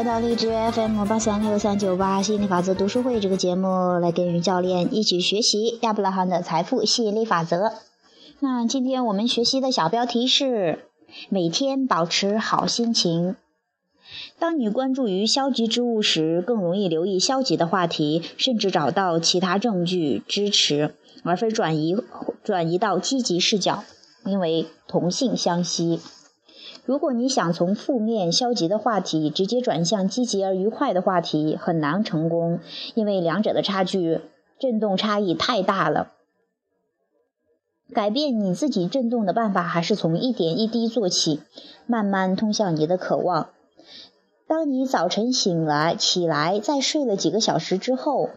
来到荔枝 FM 八三六三九八吸引力法则读书会这个节目，来跟于教练一起学习亚伯拉罕的财富吸引力法则。那今天我们学习的小标题是：每天保持好心情。当你关注于消极之物时，更容易留意消极的话题，甚至找到其他证据支持，而非转移转移到积极视角，因为同性相吸。如果你想从负面消极的话题直接转向积极而愉快的话题，很难成功，因为两者的差距振动差异太大了。改变你自己振动的办法，还是从一点一滴做起，慢慢通向你的渴望。当你早晨醒来起来，在睡了几个小时之后，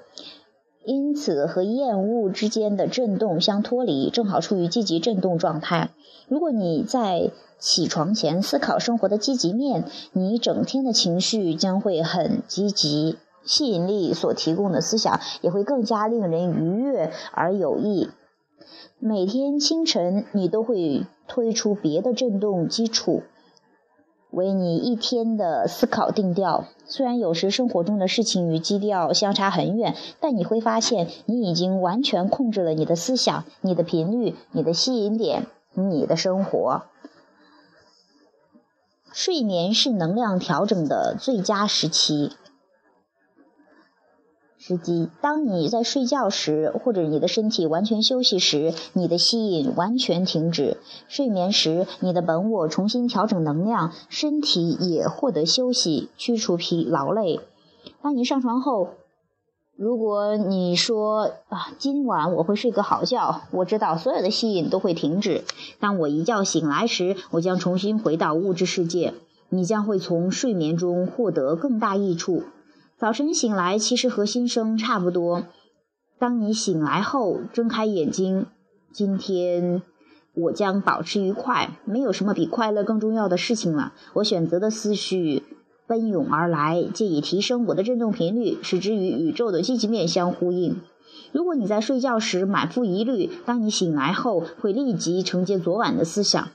因此和厌恶之间的振动相脱离，正好处于积极振动状态。如果你在起床前思考生活的积极面，你整天的情绪将会很积极，吸引力所提供的思想也会更加令人愉悦而有益。每天清晨，你都会推出别的振动基础，为你一天的思考定调。虽然有时生活中的事情与基调相差很远，但你会发现，你已经完全控制了你的思想、你的频率、你的吸引点、你的生活。睡眠是能量调整的最佳时期。时机，当你在睡觉时，或者你的身体完全休息时，你的吸引完全停止。睡眠时，你的本我重新调整能量，身体也获得休息，驱除疲劳累。当你上床后，如果你说啊，今晚我会睡个好觉，我知道所有的吸引都会停止。当我一觉醒来时，我将重新回到物质世界。你将会从睡眠中获得更大益处。早晨醒来其实和新生差不多。当你醒来后睁开眼睛，今天我将保持愉快。没有什么比快乐更重要的事情了。我选择的思绪。奔涌而来，借以提升我的振动频率，使之与宇宙的积极面相呼应。如果你在睡觉时满腹疑虑，当你醒来后会立即承接昨晚的思想，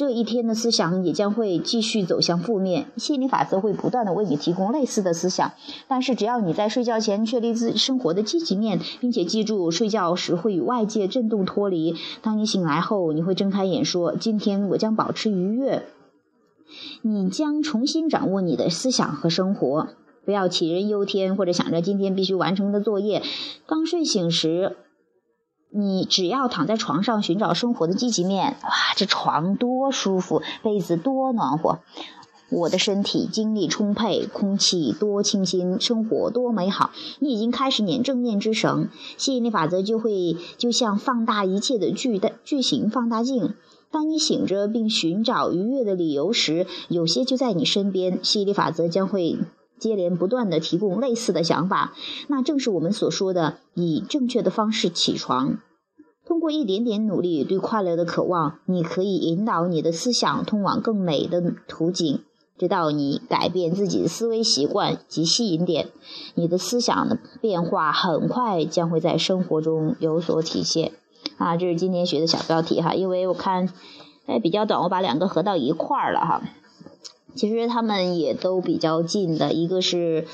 这一天的思想也将会继续走向负面。吸引力法则会不断的为你提供类似的思想，但是只要你在睡觉前确立自生活的积极面，并且记住睡觉时会与外界震动脱离，当你醒来后，你会睁开眼说：“今天我将保持愉悦。”你将重新掌握你的思想和生活，不要杞人忧天，或者想着今天必须完成的作业。刚睡醒时，你只要躺在床上寻找生活的积极面。哇，这床多舒服，被子多暖和，我的身体精力充沛，空气多清新，生活多美好。你已经开始捻正念之绳，吸引力法则就会就像放大一切的巨大巨型放大镜。当你醒着并寻找愉悦的理由时，有些就在你身边。吸引力法则将会接连不断地提供类似的想法，那正是我们所说的以正确的方式起床。通过一点点努力，对快乐的渴望，你可以引导你的思想通往更美的途径，直到你改变自己的思维习惯及吸引点。你的思想的变化很快将会在生活中有所体现。啊，这是今天学的小标题哈，因为我看，哎比较短，我把两个合到一块儿了哈。其实他们也都比较近的，一个是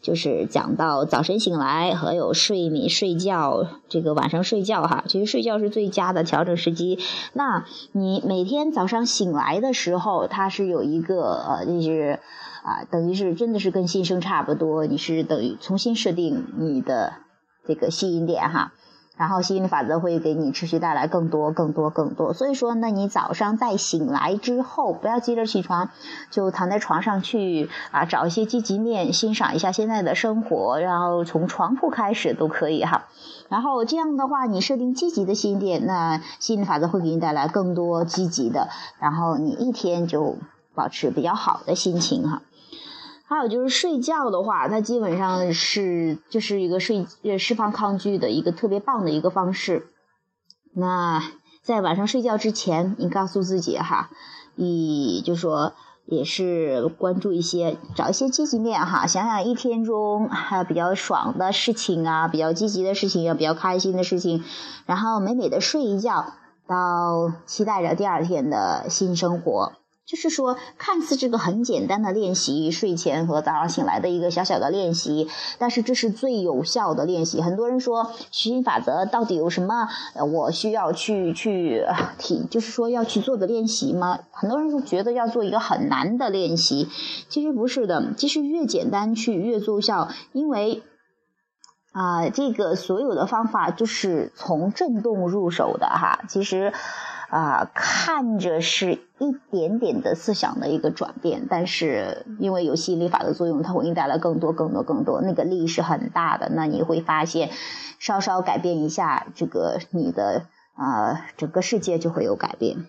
就是讲到早晨醒来和有睡眠睡觉这个晚上睡觉哈，其实睡觉是最佳的调整时机。那你每天早上醒来的时候，它是有一个呃，就是啊，等于是真的是跟新生差不多，你是等于重新设定你的这个吸引点哈。然后吸引力法则会给你持续带来更多、更多、更多。所以说，那你早上在醒来之后，不要急着起床，就躺在床上去啊，找一些积极面，欣赏一下现在的生活，然后从床铺开始都可以哈。然后这样的话，你设定积极的心点，那吸引力法则会给你带来更多积极的，然后你一天就保持比较好的心情哈。还有就是睡觉的话，它基本上是就是一个睡呃释放抗拒的一个特别棒的一个方式。那在晚上睡觉之前，你告诉自己哈，你就说也是关注一些，找一些积极面哈，想想一天中还有比较爽的事情啊，比较积极的事情，啊，比较开心的事情，然后美美的睡一觉，到期待着第二天的新生活。就是说，看似这个很简单的练习，睡前和早上醒来的一个小小的练习，但是这是最有效的练习。很多人说，徐心法则到底有什么？我需要去去体，就是说要去做的练习吗？很多人觉得要做一个很难的练习，其实不是的，其实越简单去越奏效，因为啊，这个所有的方法就是从震动入手的哈，其实。啊，看着是一点点的思想的一个转变，但是因为有吸引力法的作用，它会给你带来更多、更多、更多，那个力是很大的。那你会发现，稍稍改变一下这个你的啊，整个世界就会有改变。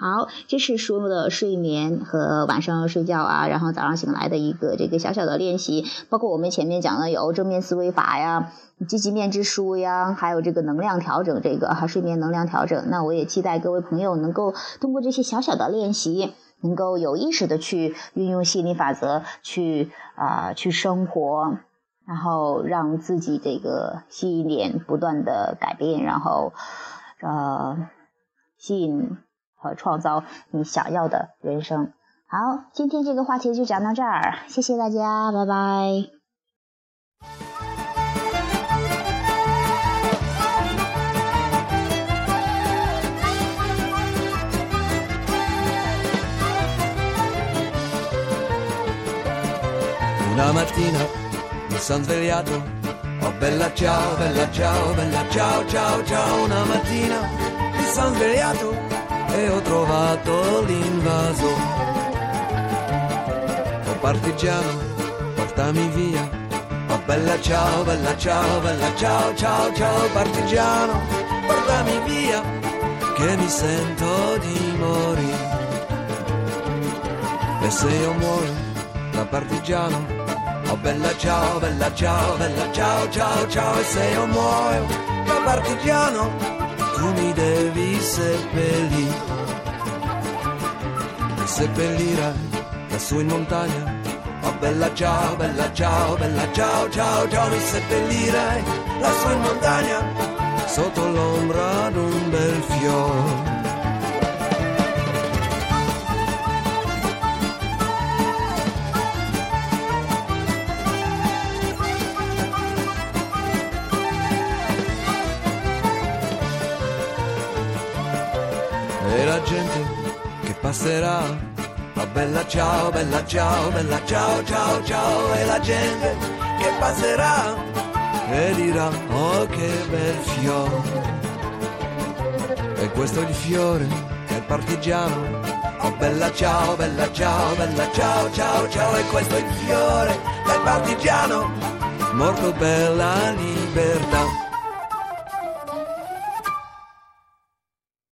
好，这是说的睡眠和晚上睡觉啊，然后早上醒来的一个这个小小的练习，包括我们前面讲的有正面思维法呀、积极面之书呀，还有这个能量调整这个哈睡眠能量调整。那我也期待各位朋友能够通过这些小小的练习，能够有意识的去运用吸引力法则去啊去生活，然后让自己这个吸引点不断的改变，然后呃吸引。和创造你想要的人生。好，今天这个话题就讲到这儿，谢谢大家，拜拜。Una mattina mi son svegliato, oh bella ciao, bella ciao, bella ciao, ciao, ciao. Una mattina mi son svegliato. E ho trovato l'invaso. Oh partigiano, portami via. Oh bella ciao, bella ciao, bella ciao, ciao, ciao partigiano, portami via, che mi sento di morire. E se io muoio da partigiano, oh bella ciao, bella ciao, bella ciao, ciao, ciao, e se io muoio da partigiano, tu mi devi seppellire. E seppellirai lassù in montagna. Oh bella ciao, bella ciao, bella ciao, ciao, ciao, mi seppellirai lassù in montagna sotto l'ombra d'un bel fiore. Gente che passerà. Ma bella ciao, bella ciao, bella ciao, ciao, ciao. E la gente che passerà e dirà, oh che bel fiore. E questo è il fiore del partigiano. Oh bella ciao, bella ciao, bella ciao, ciao, ciao. E questo è il fiore del partigiano. Morto per la libertà.